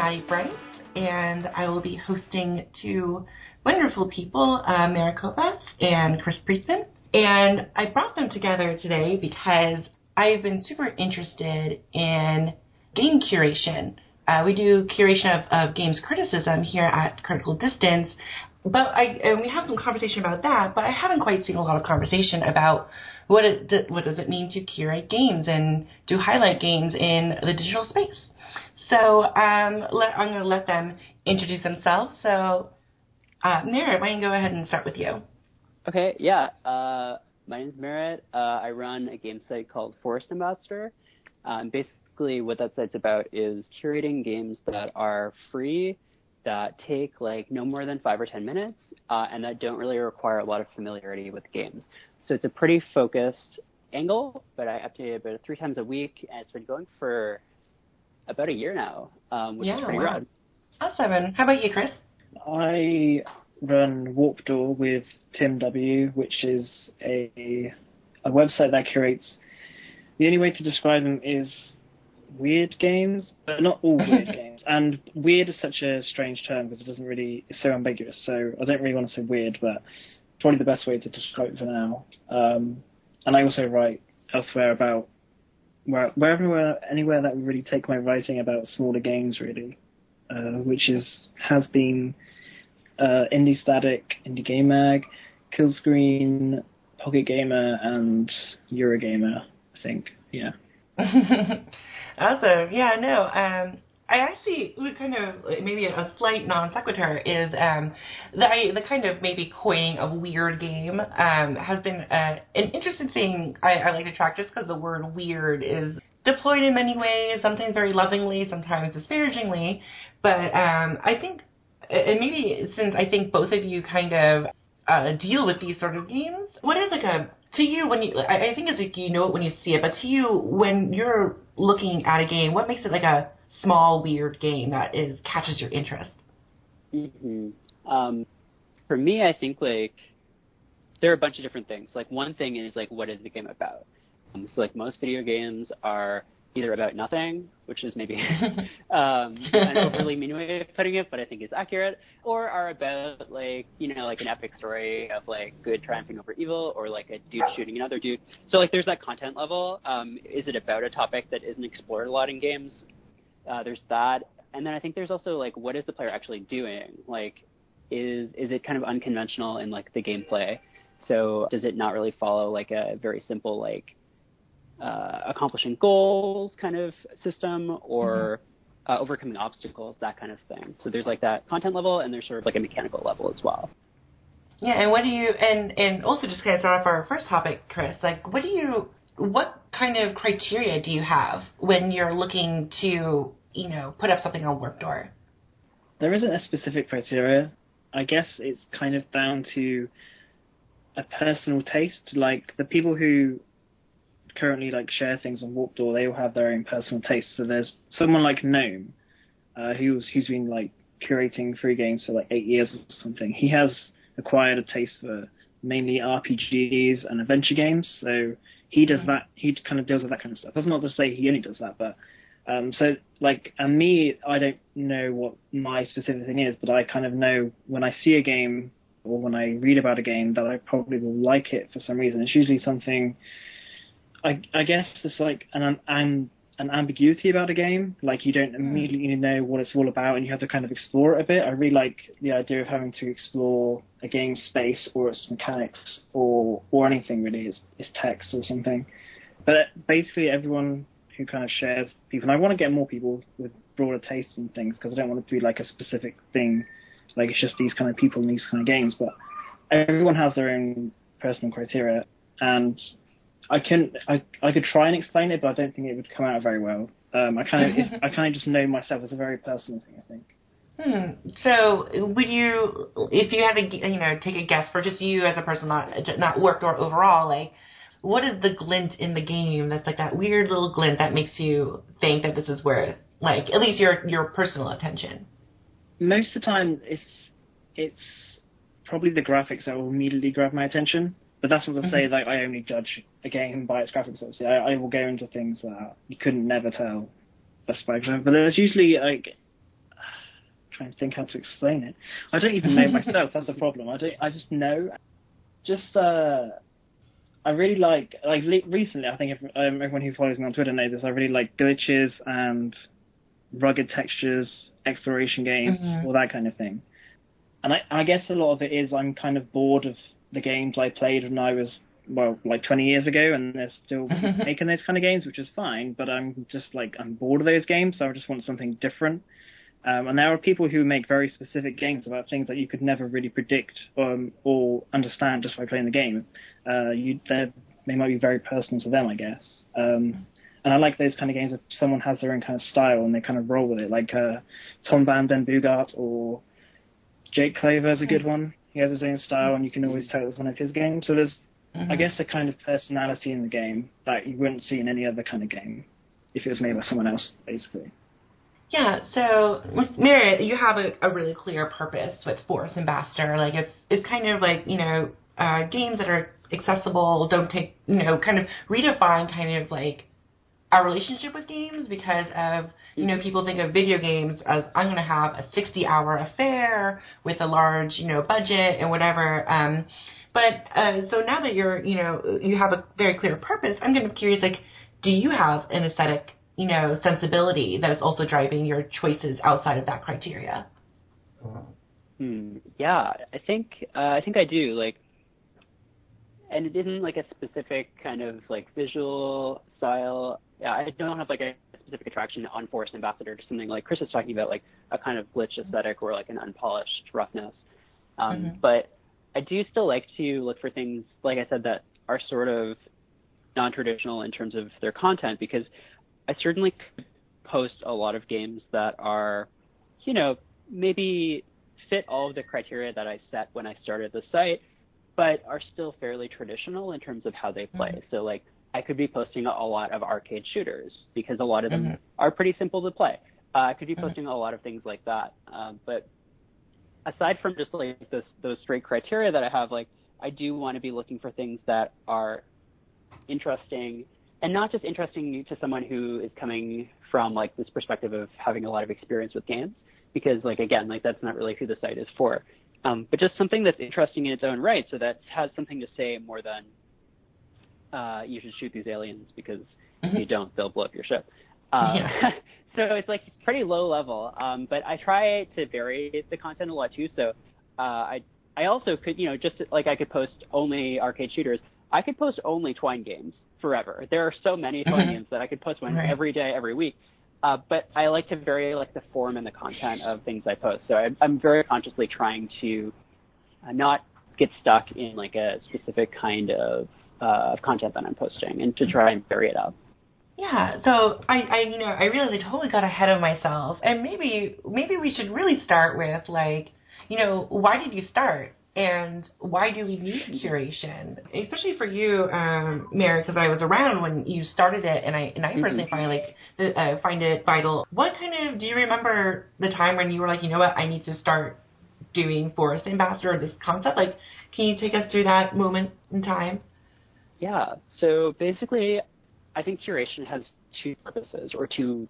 Mattie Brice, and I will be hosting two wonderful people, uh, Merritt Kopas and Chris Priestman. And I brought them together today because I've been super interested in game curation. Uh, we do curation of, of games criticism here at Critical Distance, but I and we have some conversation about that. But I haven't quite seen a lot of conversation about what it what does it mean to curate games and do highlight games in the digital space. So um, let, I'm going to let them introduce themselves. So, uh, Merritt, why don't you go ahead and start with you? Okay, yeah. Uh, my name is Merritt. Uh, I run a game site called Forest Ambassador. Um, basically, what that site's about is curating games that are free, that take like no more than five or ten minutes, uh, and that don't really require a lot of familiarity with games. So it's a pretty focused angle, but I update it about three times a week, and it's been going for about a year now, um, which yeah, is pretty wow. rad. Awesome. And how about you, Chris? I run Warp Door with Tim W, which is a a website that curates. The only way to describe them is weird games, but not all weird games. And weird is such a strange term because it doesn't really it's so ambiguous. So I don't really want to say weird, but probably the best way to describe it for now. Um, and I also write elsewhere about where wherever anywhere that would really take my writing about smaller games really, uh, which is has been uh, IndieStatik, Indie Game Mag, Killscreen, Pocket Gamer, and Eurogamer. I think, yeah. awesome. Yeah, no. Um, I actually would kind of maybe a slight non sequitur is um, the the kind of maybe coining of weird game um, has been uh, an interesting thing I, I like to track just because the word weird is deployed in many ways, sometimes very lovingly, sometimes disparagingly. But um, I think, and maybe since I think both of you kind of uh, deal with these sort of games, what is like a to you when you I, I think it's like you know it when you see it, but to you when you're looking at a game, what makes it like a small weird game that is catches your interest? hmm Um, for me, I think like there are a bunch of different things. Like one thing is like what is the game about? Um, so like most video games are either about nothing, which is maybe um, an overly mean way of putting it, but I think is accurate, or are about like you know like an epic story of like good triumphing over evil, or like a dude shooting another dude. So like there's that content level. Um, is it about a topic that isn't explored a lot in games? Uh, there's that, and then I think there's also like what is the player actually doing? Like, is is it kind of unconventional in like the gameplay? So does it not really follow like a very simple like uh, accomplishing goals kind of system or mm-hmm. uh, overcoming obstacles, that kind of thing. So there's like that content level, and there's sort of like a mechanical level as well. Yeah, and what do you and and also just kind of start off our first topic, Chris. Like, what do you what kind of criteria do you have when you're looking to you know put up something on Warp Door? There isn't a specific criteria. I guess it's kind of down to a personal taste. Like the people who currently like share things on Warp Door, they all have their own personal tastes. So there's someone like Gnome, uh, who's who's been like curating free games for like eight years or something. He has acquired a taste for mainly RPGs and adventure games. So he does that. He kind of deals with that kind of stuff. That's not to say he only does that, but um, so like and me, I don't know what my specific thing is, but I kind of know when I see a game or when I read about a game that I probably will like it for some reason. It's usually something I, I guess it's like an, an an ambiguity about a game. Like you don't hmm. immediately know what it's all about, and you have to kind of explore it a bit. I really like the idea of having to explore a game's space or its mechanics or or anything really, its, its text or something. But basically, everyone who kind of shares people, and I want to get more people with broader tastes and things because I don't want it to be like a specific thing. Like it's just these kind of people in these kind of games, but everyone has their own personal criteria, and I can I I could try and explain it, but I don't think it would come out very well. Um, I kind of I kind of just know myself as a very personal thing. I think. Hmm. So, would you, if you had to, you know, take a guess for just you as a person, not not work or overall, like, what is the glint in the game that's like that weird little glint that makes you think that this is worth, like, at least your your personal attention? Most of the time, if it's probably the graphics that will immediately grab my attention. But that's not to say that I only judge a game by its graphics. Obviously, I, I will go into things that you couldn't never tell best by example. But there's usually like trying to think how to explain it. I don't even know myself. That's the problem. I don't. I just know. Just uh, I really like like recently. I think if, um, everyone who follows me on Twitter knows this. I really like glitches and rugged textures, exploration games, Mhm. all that kind of thing. And I, I guess a lot of it is I'm kind of bored of the games I played when I was well, like 20 years ago, and they're still making those kind of games, which is fine. But I'm just like I'm bored of those games, so I just want something different. Um, and there are people who make very specific games about things that you could never really predict um, or understand just by playing the game. Uh, you, they're- might be very personal to them, I guess. Um, and I like those kind of games if someone has their own kind of style and they kind of roll with it, like uh, Tom van den Boogaart or Jake Clover is a good one. He has his own style, and you can always tell it's one of his games. So there's, I guess, a kind of personality in the game that you wouldn't see in any other kind of game if it was made by someone else, basically. Yeah, so with Merritt, you have a, a really clear purpose with Forest Ambassador. Like it's it's kind of like you know uh, games that are accessible, don't take you know kind of redefine kind of like our relationship with games because of you know people think of video games as I'm going to have a 60 hour affair with a large you know budget and whatever. Um, but uh, so now that you're you know you have a very clear purpose, I'm kind of curious like do you have an aesthetic you know sensibility that is also driving your choices outside of that criteria? Hmm. Yeah, I think uh, I think I do. Like, and it isn't like a specific kind of like visual style. Yeah, I don't have like a specific attraction on Forest Ambassador to something like Chris is talking about, like a kind of glitch aesthetic or like an unpolished roughness. Um, Mhm. But I do still like to look for things, like I said, that are sort of non-traditional in terms of their content because I certainly could post a lot of games that are, you know, maybe fit all of the criteria that I set when I started the site, but are still fairly traditional in terms of how they play. Mhm. So like I could be posting a lot of arcade shooters because a lot of them Mhm. are pretty simple to play. Uh, I could be Mhm. posting a lot of things like that. Um, but aside from just like those those straight criteria that I have, like I do want to be looking for things that are interesting and not just interesting to someone who is coming from like this perspective of having a lot of experience with games because like again like that's not really who the site is for um, but just something that's interesting in its own right so that has something to say more than uh, you should shoot these aliens because if you don't they'll blow up your ship um, Yeah. so it's like pretty low level um, but I try to vary the content a lot too so uh, I I also could you know just like I could post only arcade shooters I could post only Twine games forever. There are so many Twine Mhm. games that I could post one Right. every day, every week. Uh, but I like to vary like the form and the content of things I post. So I, I'm very consciously trying to uh, not get stuck in like a specific kind of uh, content that I'm posting, and to try and vary it up. Yeah, so I, I, you know, I I totally got ahead of myself, and maybe, maybe we should really start with like, you know, why did you start, and why do we need curation, especially for you, um, Mary, because I was around when you started it, and I, and I personally find like, the, uh, find it vital. What kind of do you remember the time when you were like, you know what, I need to start doing Forest Ambassador, this concept? Like, can you take us through that moment in time? Yeah. So basically, I think curation has two purposes, or two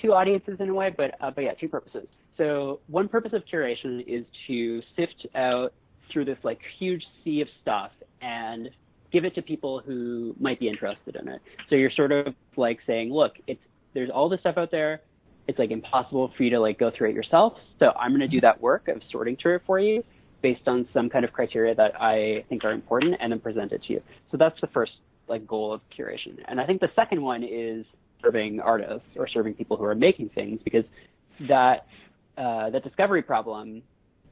two audiences in a way, but uh, but yeah, two purposes. So one purpose of curation is to sift out through this like huge sea of stuff and give it to people who might be interested in it. So you're sort of like saying, look, it's there's all this stuff out there. It's like impossible for you to like go through it yourself. So I'm going to do that work of sorting through it for you based on some kind of criteria that I think are important and then present it to you. So that's the first like goal of curation. And I think the second one is serving artists or serving people who are making things because that uh, that discovery problem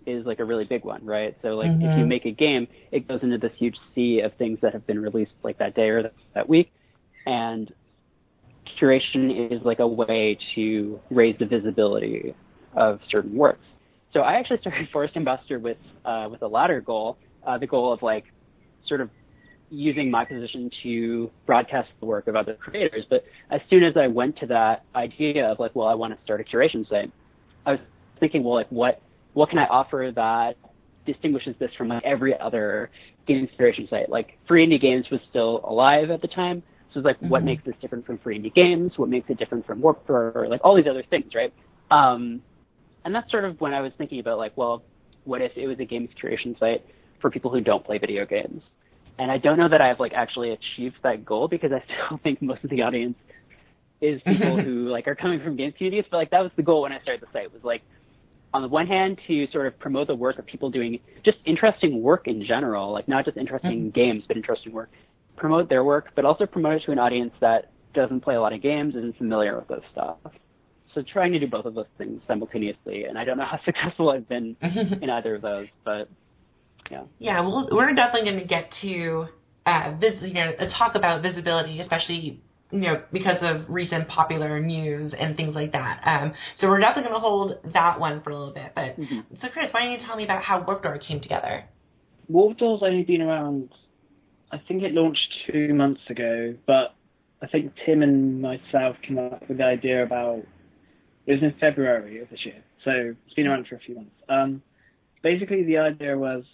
is like a really big one, right? So like if you Mhm. make a game, it goes into this huge sea of things that have been released like that day or that, that week, and curation is like a way to raise the visibility of certain works. So I actually started Forest Ambassador with uh, with a latter goal, uh, the goal of like sort of using my position to broadcast the work of other creators. But as soon as I went to that idea of like, well, I want to start a curation site, I was thinking, well, like what what can I offer that distinguishes this from like every other game curation site. Like free indie games was still alive at the time. So it's like, mm-hmm. what makes this different from free indie games? What makes it different from Warped or like all these other things, right? Um, and that's sort of when I was thinking about like, well, what if it was a games curation site for people who don't play video games? And I don't know that I've like actually achieved that goal because I still think most of the audience is people who like are coming from games communities. But like that was the goal when I started the site was like on the one hand to sort of promote the work of people doing just interesting work in general, like not just interesting mm-hmm. games, but interesting work. Promote their work, but also promote it to an audience that doesn't play a lot of games, and isn't familiar with those stuff. So trying to do both of those things simultaneously, and I don't know how successful I've been in either of those, but yeah. Yeah, well, we're definitely going to get to uh, vis- you know, talk about visibility, especially you know, because of recent popular news and things like that. Um, so we're definitely going to hold that one for a little bit. But mm-hmm. so, Chris, why don't you tell me about how Warp Door came together? Warp Door's only been around. I think it launched two months ago, but I think Tim and myself came up with the idea about. It was in February of this year, so it's been around for a few months. Um, basically, the idea was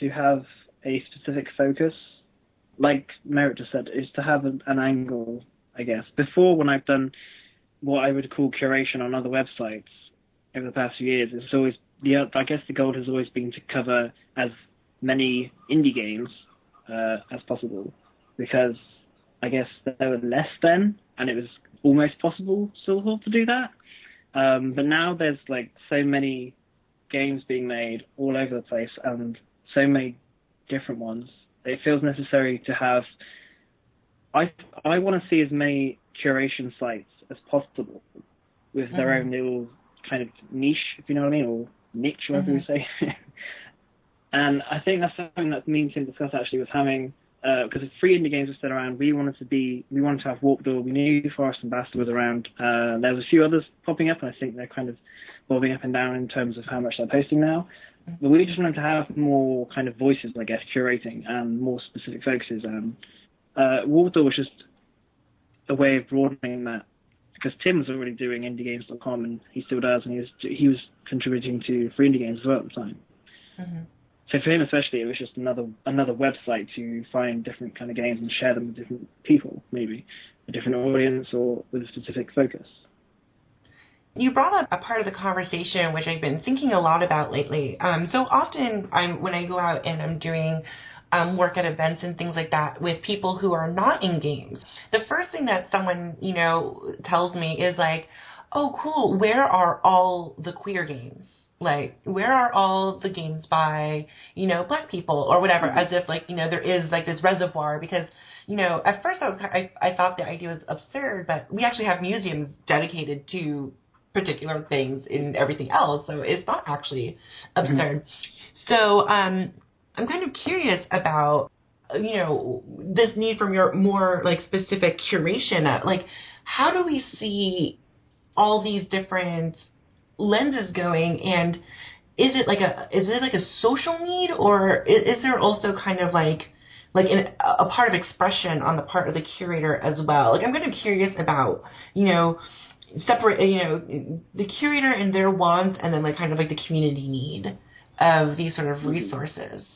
to have a specific focus like Merritt just said, is to have an, an angle, I guess. Before, when I've done what I would call curation on other websites over the past few years, it's always the I guess the goal has always been to cover as many indie games uh, as possible because I guess there were less then, and it was almost possible sort of to do that. Um, but now there's like so many games being made all over the place and so many different ones it feels necessary to have. I I want to see as many curation sites as possible with mm-hmm. their own little kind of niche, if you know what I mean, or niche, whatever mm-hmm. you say. and I think that's something that me and Tim discussed actually was having because uh, if free indie games were still around, we wanted to be, we wanted to have Warp Door. We knew Forest Ambassador was around. Uh, there was a few others popping up, and I think they're kind of bobbing up and down in terms of how much they're posting now. But we just wanted to have more kind of voices, I guess, curating and more specific focuses. And uh, was just a way of broadening that because Tim was already doing IndieGames.com and he still does, and he was he was contributing to free indie games as well at the time. Mm-hmm. So for him especially, it was just another another website to find different kind of games and share them with different people, maybe a different audience or with a specific focus. You brought up a part of the conversation which I've been thinking a lot about lately. Um, so often, I'm when I go out and I'm doing um, work at events and things like that with people who are not in games. The first thing that someone you know tells me is like, "Oh, cool. Where are all the queer games?" like where are all the games by you know black people or whatever mm-hmm. as if like you know there is like this reservoir because you know at first i was I, I thought the idea was absurd but we actually have museums dedicated to particular things in everything else. So it's not actually absurd. Mm-hmm. So um, I'm kind of curious about you know this need from your more like specific curation. Like how do we see all these different lenses going and is it like a is it like a social need or is, is there also kind of like like in, a part of expression on the part of the curator as well like i'm kind of curious about you know separate, you know, the curator and their wants, and then like kind of like the community need of these sort of mm-hmm. resources.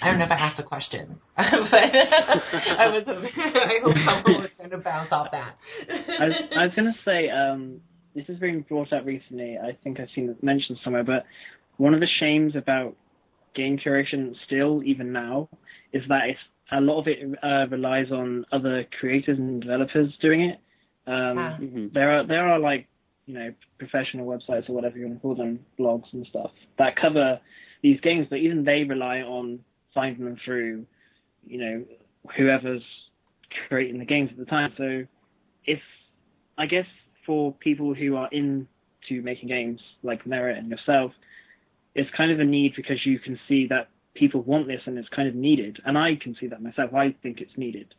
I don't know if I asked a question, but I was. I hope someone was going to bounce off that. I, was, I was going to say um, this has been brought up recently. I think I've seen it mentioned somewhere, but one of the shames about game curation still, even now, is that it's a lot of it uh, relies on other creators and developers doing it. Um, ah. mm-hmm. There are there are like you know professional websites or whatever you want to call them, blogs and stuff that cover these games, but even they rely on finding them through you know whoever's creating the games at the time. So if I guess for people who are into making games like Merritt and yourself, it's kind of a need because you can see that people want this and it's kind of needed, and I can see that myself. I think it's needed.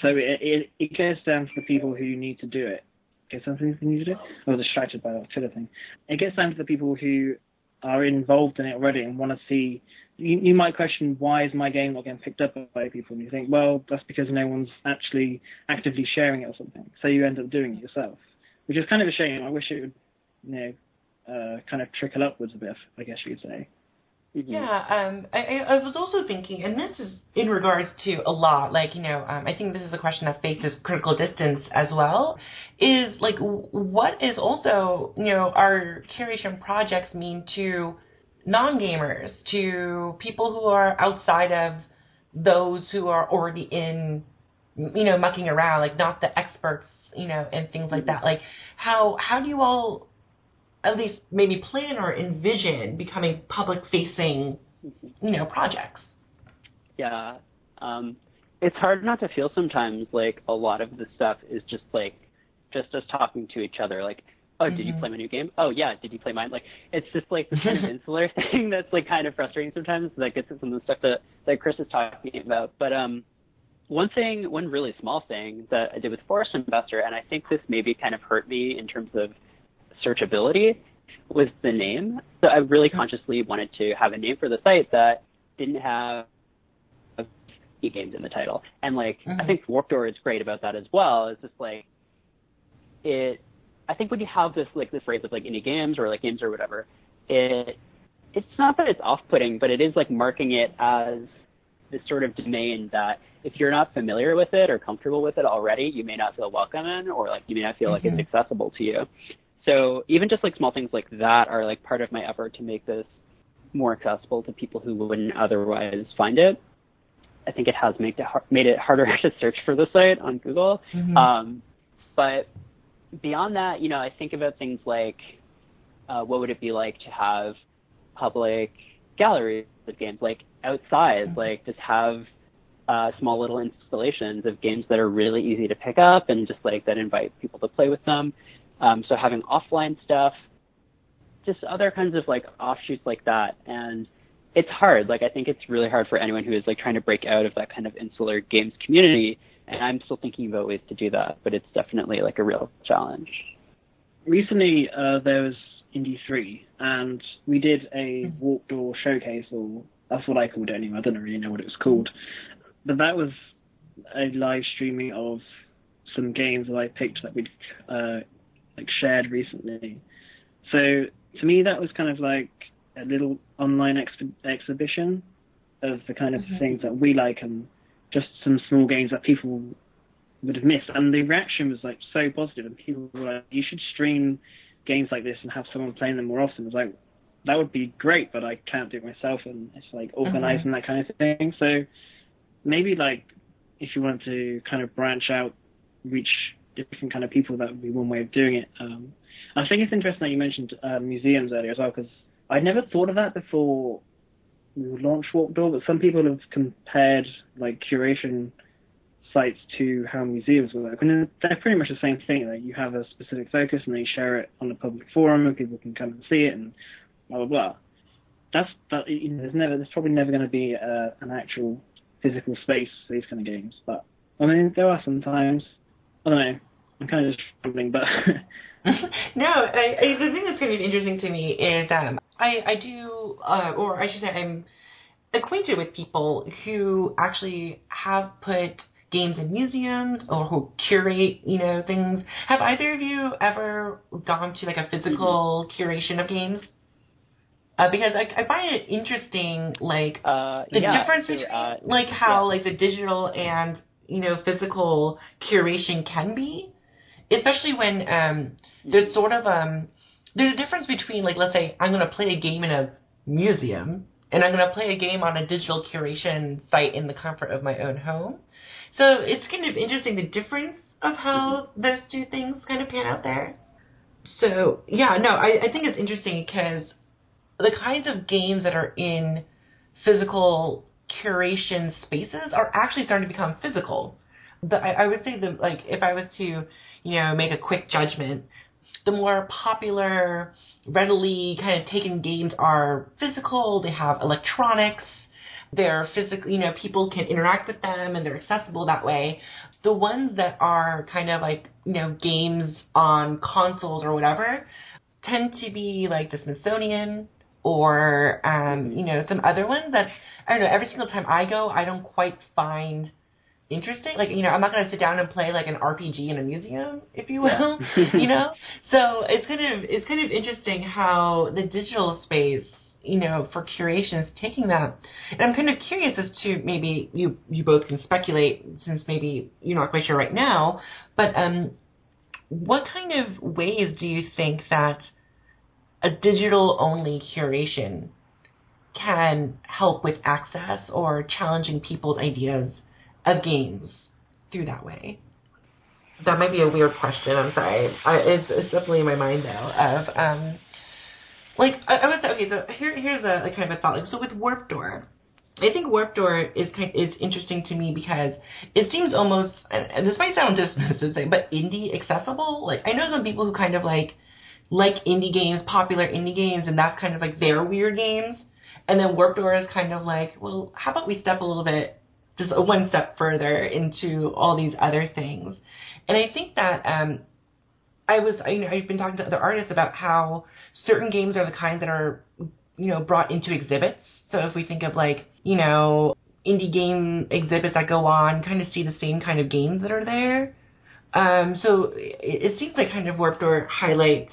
So it, it, it gets down to the people who need to do it. Get something who need to do it? Or distracted by that thing. It gets down to the people who are involved in it already and want to see. You, you might question why is my game not getting picked up by people, and you think, well, that's because no one's actually actively sharing it or something. So you end up doing it yourself, which is kind of a shame. I wish it would, you know, uh, kind of trickle upwards a bit. I guess you'd say. Mhm. Yeah, um, I, I was also thinking, and this is in regards to a lot, like, you know, um, I think this is a question that faces critical distance as well, is like, what is also, you know, our curation projects mean to non-gamers, to people who are outside of those who are already in, you know, mucking around, like not the experts, you know, and things like that. Like, how, how do you all at least maybe plan or envision becoming public facing, you know, projects. Yeah. Um, it's hard not to feel sometimes like a lot of the stuff is just like just us talking to each other. Like, oh, did you Mhm. play my new game? Oh yeah, did you play mine? Like, it's just like this kind of insular thing that's like kind of frustrating sometimes. That gets at some of the stuff that that Chris is talking about. But um, one thing, one really small thing that I did with Forest Ambassador, and I think this maybe kind of hurt me in terms of searchability, was the name. So I really consciously wanted to have a name for the site that didn't have games in the title. And like I Mhm. think Warp Door is great about that as well. It's just like it I think when you have this like this phrase of like indie games or like games or whatever, it it's not that it's off putting, but it is like marking it as this sort of domain that if you're not familiar with it or comfortable with it already, you may not feel welcome in or like you may not feel like Mhm. it's accessible to you. So even just like small things like that are like part of my effort to make this more accessible to people who wouldn't otherwise find it. I think it has made it har- made it harder to search for the site on Google. Mhm. Um, but beyond that, you know, I think about things like uh, what would it be like to have public galleries of games, like outside, Mhm. like just have uh, small little installations of games that are really easy to pick up and just like that invite people to play with them. Um, so having offline stuff, just other kinds of like offshoots like that. And it's hard. Like I think it's really hard for anyone who is like trying to break out of that kind of insular games community. And I'm still thinking about ways to do that, but it's definitely like a real challenge. recently uh, there was Indie 3, and we did a Mhm. Warp Door showcase, or that's what I called it anyway. I don't really know what it was called, but that was a live streaming of some games that I picked that we'd uh, like shared recently. So to me, that was kind of like a little online ex- exhibition of the kind of Mhm. things that we like and just some small games that people would have missed. And the reaction was like so positive, and people were like, "You should stream games like this and have someone playing them more often." It was like that would be great, but I can't do it myself, and it's like organizing that kind of thing. So maybe like if you want to kind of branch out, reach different kind of people, that would be one way of doing it. Um, I think it's interesting that you mentioned uh, museums earlier as well, because I'd never thought of that before we launched Warp Door, but some people have compared like curation sites to how museums work, and they're pretty much the same thing. Like you have a specific focus, and they share it on a public forum, and people can come and see it, and blah blah blah. That's that. You know, there's never, there's probably never going to be uh, an actual physical space for these kind of games, but I mean, there are sometimes. I don't know. I'm kind of just rambling, but no, I, I, the thing that's kind of interesting to me is um, I, I do, uh, or I should say, I'm acquainted with people who actually have put games in museums or who curate, you know, things. Have either of you ever gone to like a physical curation of games? Uh, because I, I find it interesting, like Uh, the yeah, difference between uh, like how yeah. like the digital and you know physical curation can be especially when um there's sort of um there's a difference between like let's say i'm going to play a game in a museum and i'm going to play a game on a digital curation site in the comfort of my own home. So it's kind of interesting the difference of how those two things kind of pan out there. So yeah no i, I think it's interesting because the kinds of games that are in physical curation spaces are actually starting to become physical. But I, I would say that like if I was to, you know, make a quick judgment, the more popular, readily kind of taken games are physical. They have electronics. They're physical, you know, people can interact with them and they're accessible that way. The ones that are kind of like, you know, games on consoles or whatever tend to be like the Smithsonian or, um, you know, some other ones that, I don't know, every single time I go, I don't quite find interesting. Like, you know, I'm not going to sit down and play like an RPG in a museum, if you will, you know? So it's kind of, it's kind of interesting how the digital space you know, for curation is taking that. And I'm kind of curious as to maybe you you both can speculate since maybe you're not quite sure right now, but um, what kind of ways do you think that a digital only curation can help with access or challenging people's ideas of games through that way? That might be a weird question. I'm sorry. I, it's, it's definitely in my mind though. Of um, like I, I was okay. So here here's a, a kind of a thought. Like so with Warp Door, I think Warp Door is kind is interesting to me because it seems almost and this might sound dismissive, but indie accessible. Like I know some people who kind of like like indie games, popular indie games, and that's kind of like their weird games. And then Warp Door is kind of like, well, how about we step a little bit, just one step further into all these other things. And I think that um, I was, you know, I've been talking to other artists about how certain games are the kind that are, you know, brought into exhibits. So if we think of like, you know, indie game exhibits that go on, kind of see the same kind of games that are there. Um, so it, it seems like kind of Warp Door highlights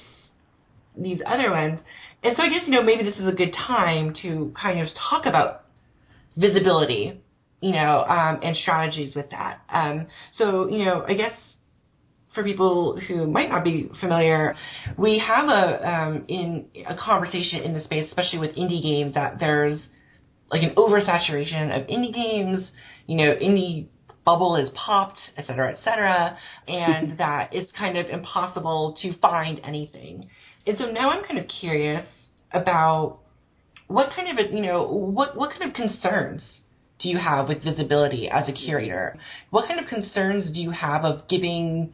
these other ones. And so I guess, you know, maybe this is a good time to kind of talk about visibility, you know, um, and strategies with that. Um, so, you know, I guess for people who might not be familiar, we have a um, in a conversation in the space, especially with indie games, that there's like an oversaturation of indie games. You know, indie bubble is popped, et cetera, et cetera, and that it's kind of impossible to find anything. And so now I'm kind of curious about what kind of you know what what kind of concerns do you have with visibility as a curator? What kind of concerns do you have of giving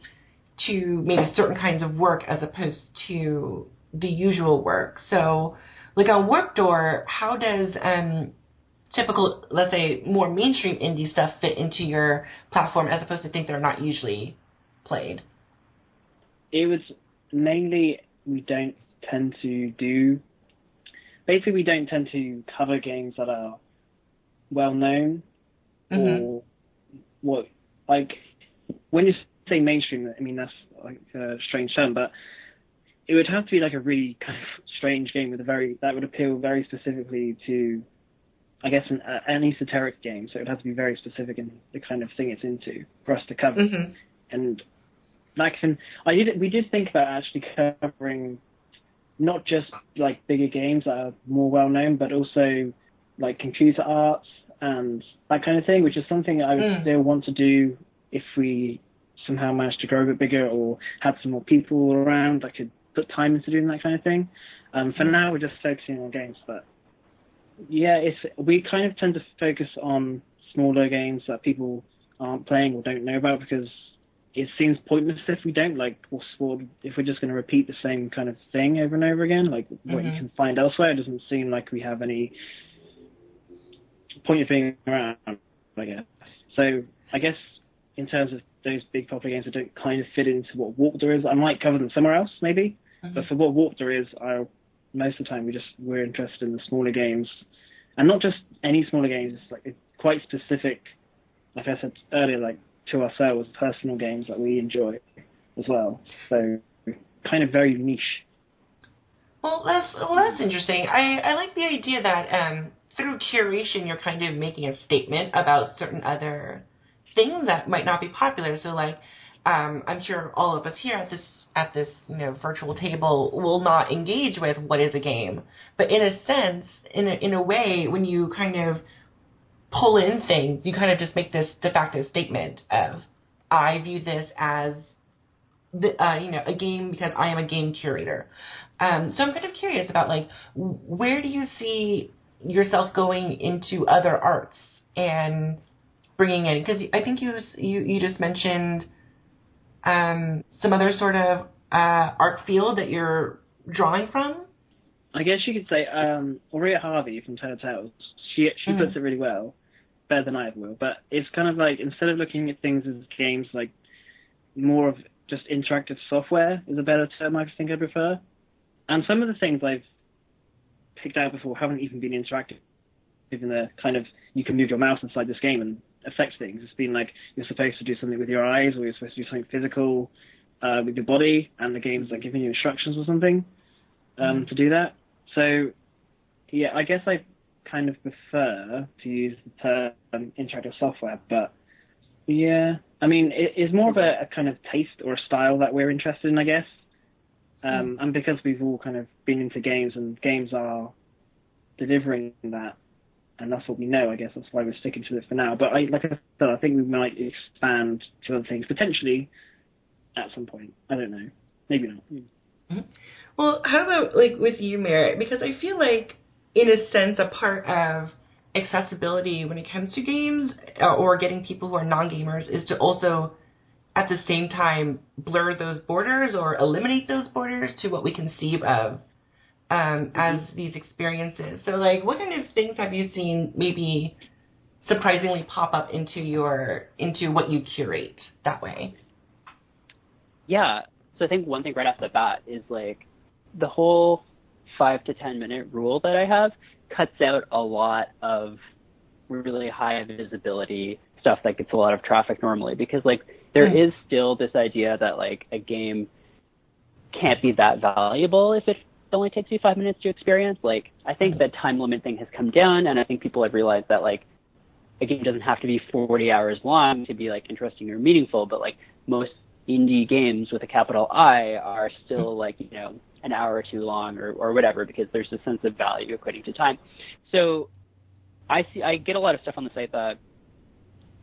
to maybe certain kinds of work as opposed to the usual work? So, like on Warp Door, how does um, typical, let's say, more mainstream indie stuff fit into your platform as opposed to things that are not usually played? It was mainly we don't tend to do. Basically, we don't tend to cover games that are well known mm-hmm. or what like when you say mainstream. I mean that's like a strange term, but it would have to be like a really kind of strange game with a very that would appeal very specifically to I guess an, uh, an esoteric game, so it would have to be very specific in the kind of thing it's into for us to cover. Mm-hmm. And like I did we did think about actually covering not just like bigger games that are more well known, but also like computer arts and that kind of thing, which is something I would mm. still want to do if we somehow managed to grow a bit bigger or had some more people around that could put time into doing that kind of thing. Um, for mm. now, we're just focusing on games, but yeah, it's we kind of tend to focus on smaller games that people aren't playing or don't know about because it seems pointless if we don't like or if we're just going to repeat the same kind of thing over and over again like mm-hmm. what you mm-hmm. can find elsewhere it doesn't seem like we have any point of being around i guess so i guess in terms of those big popular games that don't kind of fit into what Warp Door is i might cover them somewhere else maybe mm-hmm. but for what Warp Door is i most of the time we just we're interested in the smaller games and not just any smaller games it's like it's quite specific like i said earlier like to ourselves personal games that we enjoy as well. So kind of very niche. Well, that's well, that's interesting. I I like the idea that um, through curation, you're kind of making a statement about certain other things that might not be popular. So like, um, I'm sure all of us here at this at this you know virtual table will not engage with what is a game, but in a sense, in a, in a way, when you kind of pull in things, you kind of just make this de facto statement of, I view this as the, uh, you know, a game because I am a game curator. Um, so I'm kind of curious about like, where do you see yourself going into other arts and bringing in? Because I think you you you just mentioned um, some other sort of uh, art field that you're drawing from. I guess you could say um, Auriea Harvey from Tale of Tales. She she mm-hmm. puts it really well, better than I ever will. But it's kind of like instead of looking at things as games, like more of just interactive software is a better term I think I prefer. And some of the things I've picked out before haven't even been interactive. Even the kind of you can move your mouse inside this game and affect things. It's been like you're supposed to do something with your eyes, or you're supposed to do something physical uh, with your body, and the game's like giving you instructions or something um, mm-hmm. to do that. So Yeah, I guess I kind of prefer to use the term interactive software, but yeah, I mean, it, it's more of a, a, kind of taste or a style that we're interested in, I guess. Um, mm. And because we've all kind of been into games and games are delivering that, and that's what we know, I guess that's why we're sticking to it for now. But I, like I said, I think we might expand to other things potentially at some point. I don't know. Maybe not. Mm-hmm. Well, how about like with you, Merritt? Because I feel like, in a sense, a part of accessibility when it comes to games uh, or getting people who are non-gamers is to also at the same time blur those borders or eliminate those borders to what we conceive of um, mm-hmm. as these experiences. So, like, what kind of things have you seen maybe surprisingly pop up into your into what you curate that way? Yeah. So I think one thing right off the bat is like the whole five to ten minute rule that I have cuts out a lot of really high visibility stuff that gets a lot of traffic normally because like there mm. is still this idea that like a game can't be that valuable if it only takes you five minutes to experience. Like I think mm. that time limit thing has come down and I think people have realized that like a game doesn't have to be 40 hours long to be like interesting or meaningful, but like most indie games with a capital I are still mm. like, you know, an hour or two long or, or whatever because there's a sense of value equating to time. So I see I get a lot of stuff on the site that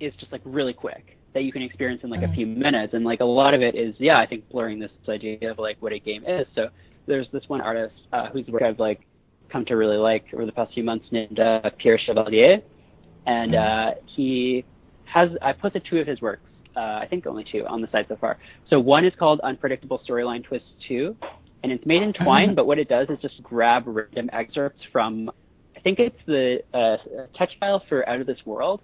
is just like really quick that you can experience in like a few minutes and like a lot of it is yeah I think blurring this idea of like what a game is. So there's this one artist uh, whose work I've like come to really like over the past few months named uh, Pierre Chevalier and mm-hmm. uh, he has I posted two of his works uh, I think only two on the site so far. So one is called Unpredictable Storyline Twist 2, and it's made in Twine, but what it does is just grab random excerpts from, I think it's the uh, touch file for Out of This World,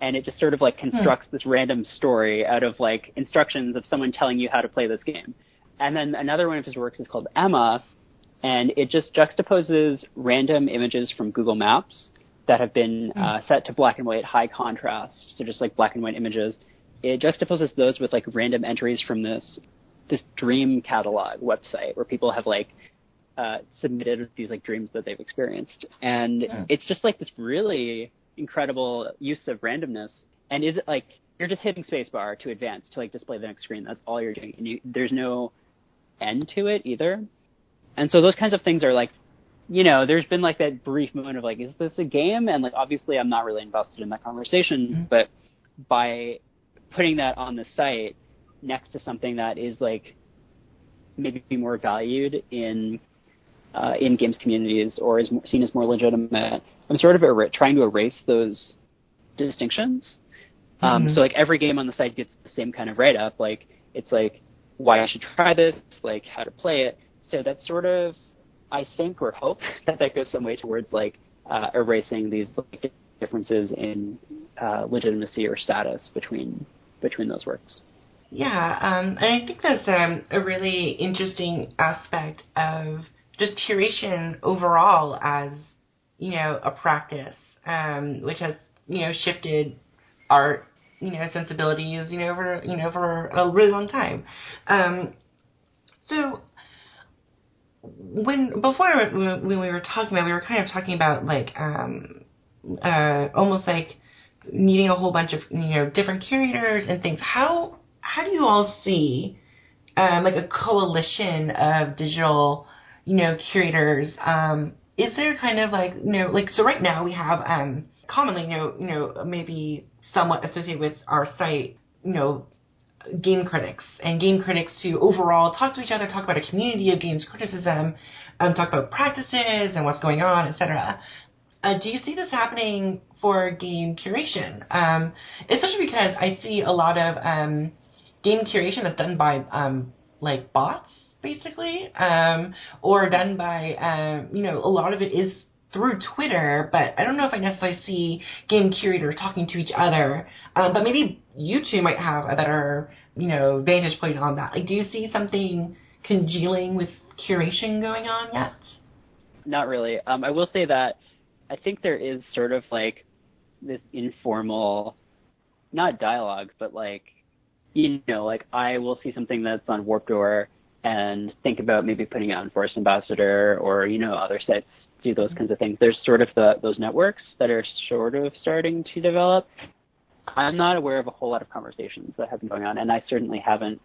and it just sort of like hmm. constructs hmm. this random story out of like instructions of someone telling you how to play this game. And then another one of his works is called Emma, and it just juxtaposes random images from Google Maps that have been hmm. uh, set to black and white high contrast, so just like black and white images. It juxtaposes those with like random entries from this this dream catalog website where people have like uh, submitted these like dreams that they've experienced, and yeah. it's just like this really incredible use of randomness. And is it like you're just hitting spacebar to advance to like display the next screen? That's all you're doing, and you, there's no end to it either. And so those kinds of things are like, you know, there's been like that brief moment of like, is this a game? And like, obviously, I'm not really invested in that conversation, mm-hmm. but by putting that on the site, next to something that is like maybe more valued in uh, in games communities or is seen as more legitimate. I'm sort of er- trying to erase those distinctions. Um, mm-hmm. So like every game on the site gets the same kind of write up. Like it's like why I should try this, like how to play it. So that's sort of I think or hope that that goes some way towards like uh, erasing these like, differences in uh, legitimacy or status between between those works. Yeah, um, and I think that's um, a really interesting aspect of just curation overall as you know a practice, um, which has you know shifted art you know sensibilities you know over you know for a really long time. Um, so when before when we were talking about we were kind of talking about like um, uh, almost like needing a whole bunch of you know different curators and things. How how do you all see um, like a coalition of digital, you know, curators? Um, is there kind of like you know like so right now we have um, commonly you know you know maybe somewhat associated with our site you know game critics and game critics who overall talk to each other, talk about a community of games criticism, um, talk about practices and what's going on, etc. Uh, do you see this happening for game curation? Um, especially because I see a lot of um, game curation that's done by um, like bots basically, um, or done by um, you know a lot of it is through Twitter, but I don't know if I necessarily see game curators talking to each other. Um, but maybe you two might have a better, you know, vantage point on that. Like, do you see something congealing with curation going on yet? Not really. I will say that I think there is sort of like this informal, not dialogue, but like you know, like I will see something that's on Warp Door and think about maybe putting out in Forest Ambassador or, you know, other sites do those kinds of things. There's sort of the, those networks that are sort of starting to develop. I'm not aware of a whole lot of conversations that have been going on, and I certainly haven't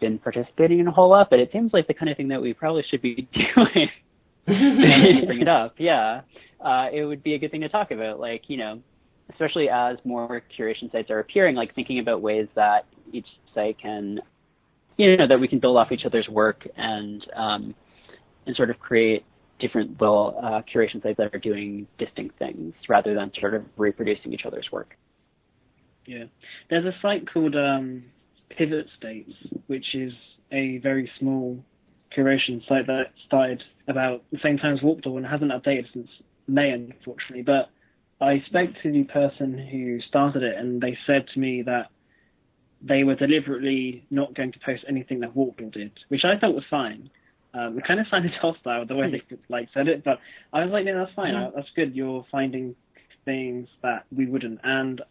been participating in a whole lot, but it seems like the kind of thing that we probably should be doing. bring it up, yeah. Uh, it would be a good thing to talk about, like, you know, especially as more curation sites are appearing, like thinking about ways that each site can, you know, that we can build off each other's work and, um, and sort of create different little uh, curation sites that are doing distinct things rather than sort of reproducing each other's work. Yeah, there's a site called um, Pivot States, which is a very small curation site that started about the same time as Warp Door and hasn't updated since May, unfortunately. But I spoke to the person who started it, and they said to me that they were deliberately not going to post anything that Warp Door did, which I thought was fine. Um, it kind of sounded hostile the way they like said it, but I was like, no, that's fine. Mm-hmm. That's good. You're finding things that we wouldn't. And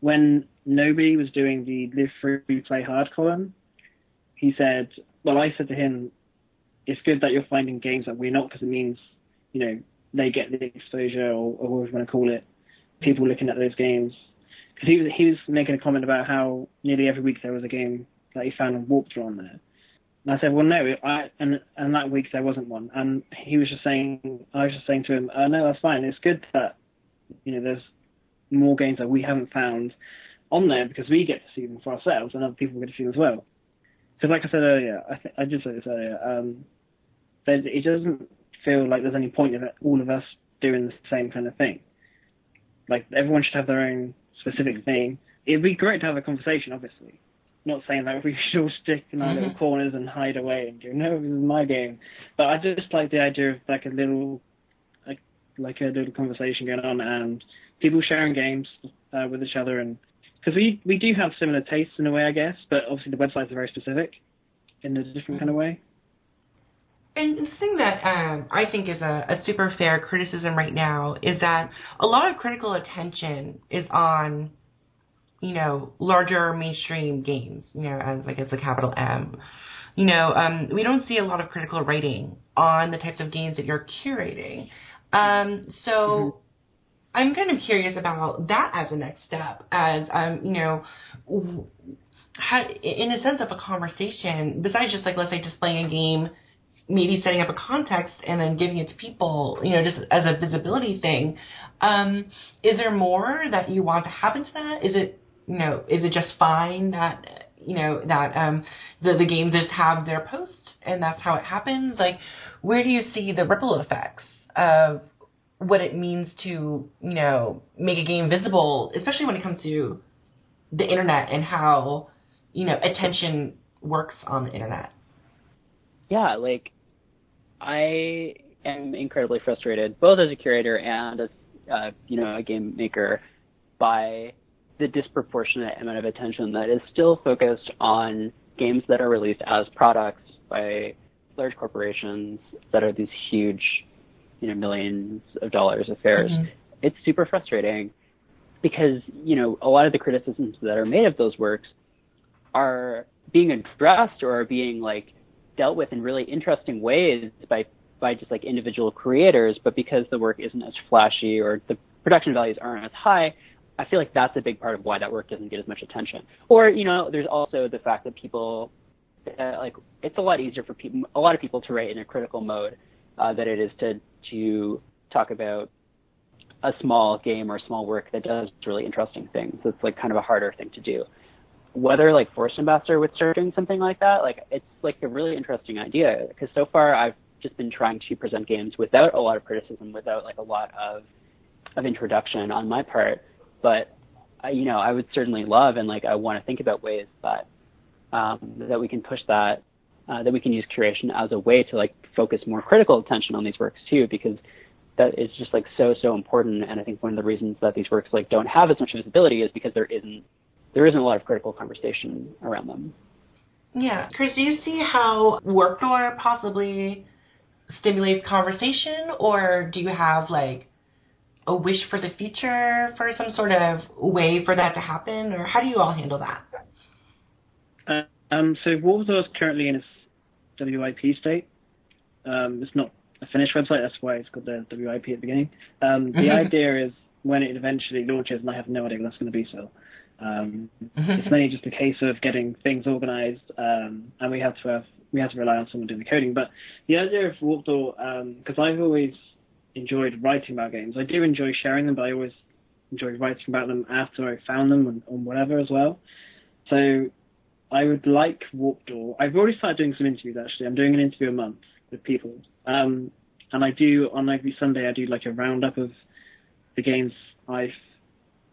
when nobody was doing the live free play hard column, he said, well, I said to him, it's good that you're finding games that we're not because it means, you know, they get the exposure or, or whatever you want to call it, people looking at those games. Because he was, he was making a comment about how nearly every week there was a game that he found and Warped on there. And I said, well, no, I, and, and that week there wasn't one. And he was just saying, I was just saying to him, uh, no, that's fine. It's good that, you know, there's more games that we haven't found on there because we get to see them for ourselves and other people get to see them as well. Because like I said earlier, I, th- I did say this earlier, um, it doesn't feel like there's any point of all of us doing the same kind of thing. Like everyone should have their own specific thing. It'd be great to have a conversation, obviously, not saying that we should all stick in our mm-hmm. little corners and hide away and go, no, this is my game. But I just like the idea of like a little, like, like a little conversation going on and people sharing games uh, with each other and because we we do have similar tastes in a way, I guess, but obviously the websites are very specific in a different kind of way. And the thing that um, I think is a, a super fair criticism right now is that a lot of critical attention is on you know, larger mainstream games, you know, as I guess a capital M. You know, um, we don't see a lot of critical writing on the types of games that you're curating. Um, so mm-hmm. I'm kind of curious about that as a next step, as um, you know, how, in a sense of a conversation, besides just like let's say displaying a game, maybe setting up a context and then giving it to people, you know, just as a visibility thing. Um, is there more that you want to happen to that? Is it you know, is it just fine that you know that um, the the games just have their posts and that's how it happens? Like, where do you see the ripple effects of what it means to you know make a game visible, especially when it comes to the internet and how you know attention works on the internet? Yeah, like I am incredibly frustrated, both as a curator and as uh, you know a game maker, by the disproportionate amount of attention that is still focused on games that are released as products by large corporations that are these huge, you know, millions of dollars affairs. Mm-hmm. It's super frustrating because, you know, a lot of the criticisms that are made of those works are being addressed or are being like dealt with in really interesting ways by by just like individual creators, but because the work isn't as flashy or the production values aren't as high, I feel like that's a big part of why that work doesn't get as much attention. Or, you know, there's also the fact that people, uh, like, it's a lot easier for people, a lot of people to write in a critical mode uh, than it is to to talk about a small game or small work that does really interesting things. It's like kind of a harder thing to do. Whether like Forest Ambassador would start doing something like that, like it's like a really interesting idea because so far I've just been trying to present games without a lot of criticism, without like a lot of of introduction on my part but uh, you know, I would certainly love and like I want to think about ways that um, that we can push that, uh, that we can use curation as a way to like focus more critical attention on these works too, because that is just like so so important. And I think one of the reasons that these works like don't have as much visibility is because there isn't there isn't a lot of critical conversation around them. Yeah, Chris, do you see how Warp Door possibly stimulates conversation, or do you have like a wish for the future for some sort of way for that to happen, or how do you all handle that? Uh, um, so Warp Door is currently in a WIP state. Um, it's not a finished website. That's why it's got the WIP at the beginning. Um, the idea is when it eventually launches, and I have no idea when that's going to be still. Um, it's mainly just a case of getting things organized, um, and we have to have we have to rely on someone doing the coding. But the idea of Warp Door, because I've always enjoyed writing about games. I do enjoy sharing them, but I always enjoy writing about them after I found them and, and whatever as well. So I would like Warp Door. I've already started doing some interviews actually. I'm doing an interview a month with people, um, and I do on every Sunday I do like a roundup of the games I've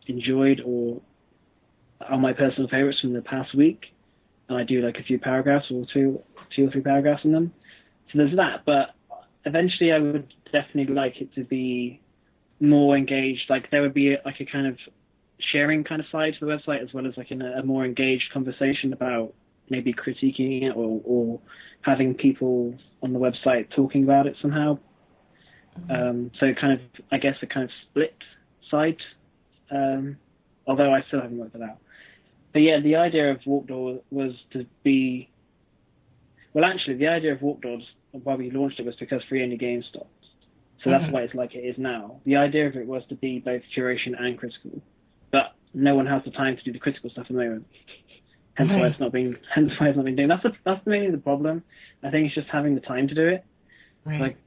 enjoyed or are my personal favorites from the past week, and I do like a few paragraphs or two, two or three paragraphs in them. So there's that, but eventually I would definitely like it to be more engaged. Like there would be like a kind of sharing kind of side to the website as well as like a, a more engaged conversation about maybe critiquing it or, or having people on the website talking about it somehow. Mm-hmm. Um, so kind of, I guess, a kind of split side. Um, although I still haven't worked it out. But yeah, the idea of Warp was to be. Well, actually, the idea of Warp Door, why we launched it, was because Free Indie Games stopped. So mm-hmm. that's why it's like it is now. The idea of it was to be both curation and critical, but no one has the time to do the critical stuff at the moment. Hence why it's not being, hence why it's not being done. That's the, that's mainly the problem. I think it's just having the time to do it. Right. Like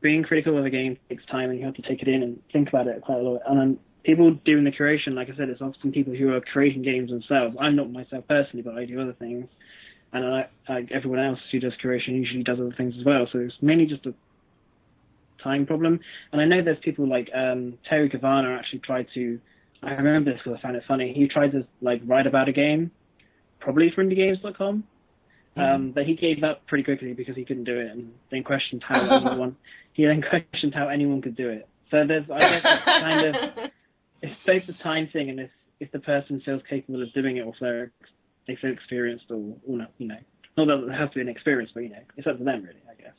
being critical of a game takes time, and you have to take it in and think about it quite a lot. And then people doing the curation, like I said, it's often people who are creating games themselves. I'm not myself personally, but I do other things, and I, I, everyone else who does curation usually does other things as well. So it's mainly just a time problem. And I know there's people like um, Terry Cavanagh actually tried to. I remember this because I found it funny. He tried to like write about a game, probably for IndieGames.com, mm-hmm. um, but he gave up pretty quickly because he couldn't do it, and then questioned how anyone. He then questioned how anyone could do it. So there's, I guess, it's kind of it's both the time thing and if if the person feels capable of doing it or if they're they feel experienced or, or not, you know, not that it has to be an experience, but you know, it's up to them really, I guess.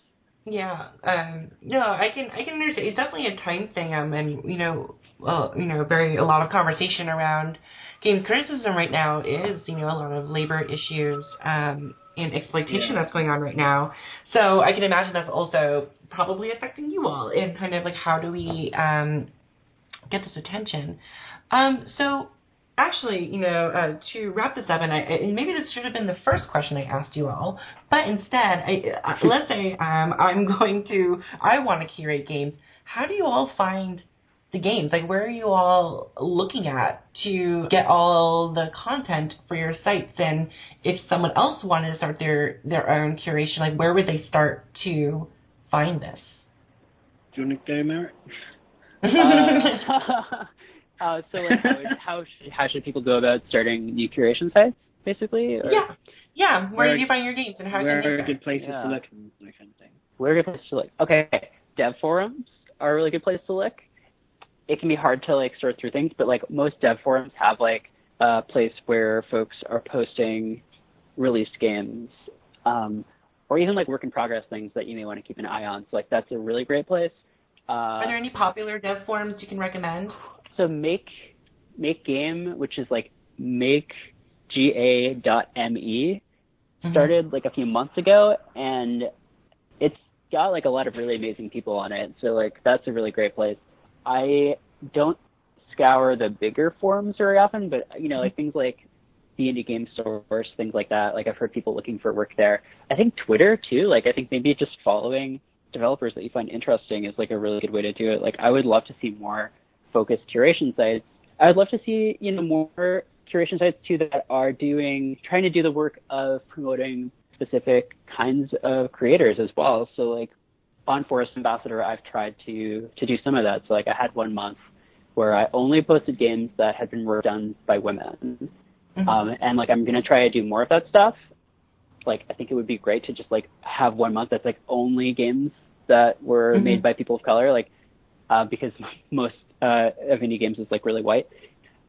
Yeah. Um, no, I can I can understand. It's definitely a time thing. Um, and you know, well, you know, very a lot of conversation around games criticism right now is you know a lot of labor issues um, and exploitation yeah. that's going on right now. So I can imagine that's also probably affecting you all in kind of like how do we um, get this attention. Um, so actually, you know, uh, to wrap this up, and, I, and maybe this should have been the first question I asked you all, but instead, I, uh, let's say um, I'm going to, I want to curate games. How do you all find the games? Like, where are you all looking at to get all the content for your sites? And if someone else wanted to start their their own curation, like, where would they start to find this? Do you want to go, Merritt? uh, Uh, so like how, how should how should people go about starting new curation sites, basically? Or? Yeah, yeah. Where, where do you find your games and how where can are good places yeah. to look and that kind of thing? Where are good places to look? Okay, dev forums are a really good place to look. It can be hard to like sort through things, but like most dev forums have like a place where folks are posting released games, um, or even like work in progress things that you may want to keep an eye on. So like that's a really great place. Uh, are there any popular dev forums you can recommend? so make make game, which is like makega.me, mm-hmm. started like a few months ago, and it's got like a lot of really amazing people on it. So like that's a really great place. I don't scour the bigger forums very often, but you know like things like the indie game source, things like that. Like I've heard people looking for work there. I think Twitter too. Like I think maybe just following developers that you find interesting is like a really good way to do it. Like I would love to see more focused curation sites. I would love to see, you know, more curation sites too that are doing, trying to do the work of promoting specific kinds of creators as well. So like on Forest Ambassador, I've tried to, to do some of that. So like I had one month where I only posted games that had been worked on by women. Mm-hmm. Um, and like I'm going to try to do more of that stuff. Like I think it would be great to just like have one month that's like only games that were mm-hmm. made by people of color. Like, uh, because most uh, of indie games is like really white.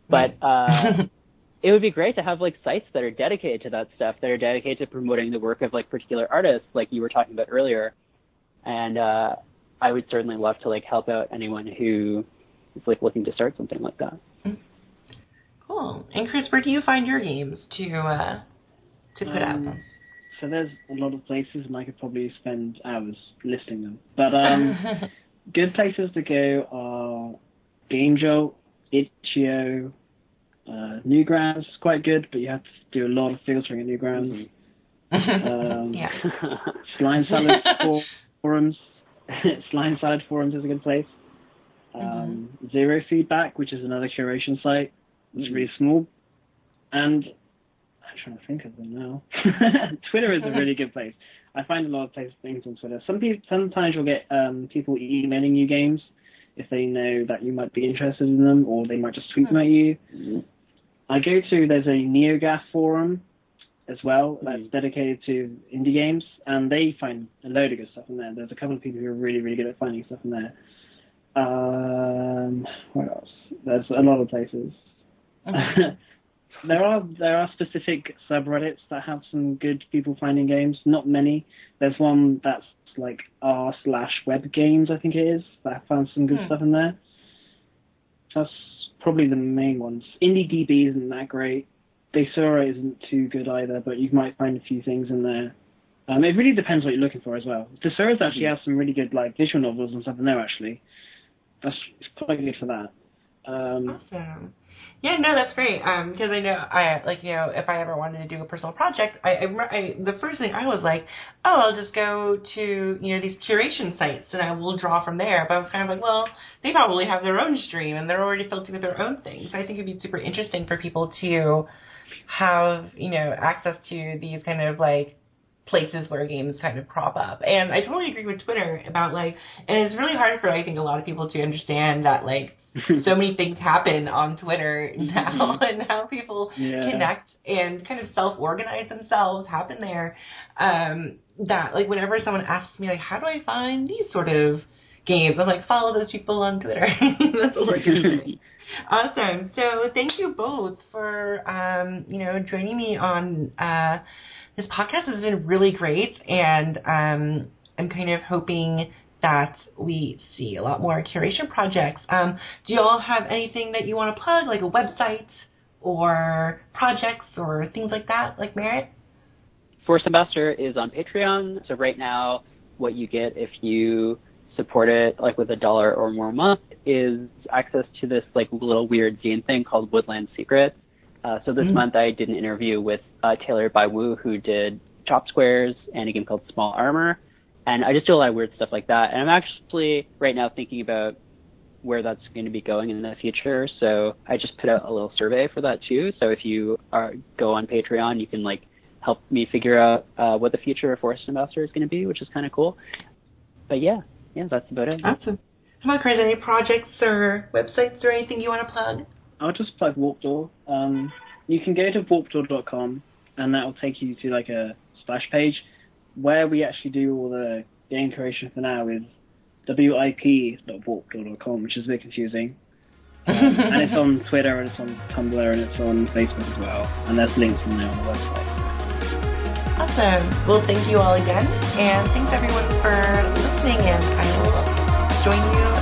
But uh, it would be great to have like sites that are dedicated to that stuff, that are dedicated to promoting the work of like particular artists, like you were talking about earlier. And uh, I would certainly love to like help out anyone who is like looking to start something like that. Cool. And Chris, where do you find your games to uh, to put um, out? so there's a lot of places, and I could probably spend hours listing them. But um, good places to go are Game Jolt, itch.io, uh, Newgrounds is quite good, but you have to do a lot of filtering at Newgrounds. Um, yeah. Slime Salad forums. Slime Salad forums is a good place. Um, Zero Feedback, which is another curation site, which is really small. And I'm trying to think of them now. Twitter is a really good place. I find a lot of places things on Twitter. Some people, sometimes you'll get um, people emailing you games if they know that you might be interested in them, or they might just tweet them at you. I go to there's a NeoGAF forum as well that's Mhm. dedicated to indie games, and they find a load of good stuff in there. There's a couple of people who are really really good at finding stuff in there. Um, what else? There's a lot of places. there are there are specific subreddits that have some good people finding games. Not many. There's one that's like r slash web games, I think it is. That I found some good Hmm. stuff in there. That's probably the main ones. IndieDB isn't that great. Basura isn't too good either, but you might find a few things in there. Um, it really depends what you're looking for as well. Thesaurus actually has some really good like visual novels and stuff in there actually. That's it's quite good for that. Um, Awesome. Yeah, no, that's great. Um, because I know I like you know if I ever wanted to do a personal project, I, I, I the first thing I was like, oh, I'll just go to you know these curation sites and I will draw from there. But I was kind of like, well, they probably have their own stream and they're already filtered with their own things. So I think it'd be super interesting for people to have you know access to these kind of like places where games kind of crop up. And I totally agree with Twitter about like, and it's really hard for I think a lot of people to understand that like so many things happen on Twitter now and how people Yeah. connect and kind of self organize themselves happen there. Um, that like whenever someone asks me like how do I find these sort of games, I'm like follow those people on Twitter. That's all I can say. Awesome. So thank you both for um, you know joining me on uh, this podcast. has been really great, and um, I'm kind of hoping that we see a lot more curation projects. Um, do you all have anything that you want to plug, like a website or projects or things like that, like Merritt? Forest Ambassador is on Patreon. So right now, what you get if you support it like with a dollar or more a month is access to this like little weird zine thing called Woodland Secrets. Uh, so this Mm. month I did an interview with uh, Taylor by Wu who did Chop Squares and a game called Small Armor. And I just do a lot of weird stuff like that. And I'm actually right now thinking about where that's going to be going in the future. So I just put out a little survey for that too. So if you are go on Patreon, you can like help me figure out uh, what the future of Forest Ambassador is going to be, which is kind of cool. But yeah, yeah, that's about it. Awesome. How about Chris? Any projects or websites or anything you want to plug? I'll just plug Warp Door. Um, you can go to warpdoor.com and that will take you to like a splash page where we actually do all the game creation for now is wip.warpdoor.com, which is a bit confusing. Um, and it's on Twitter and it's on Tumblr and it's on Facebook as well. And there's links in there on the website. Awesome. Well, thank you all again, and thanks everyone for listening, and I will join you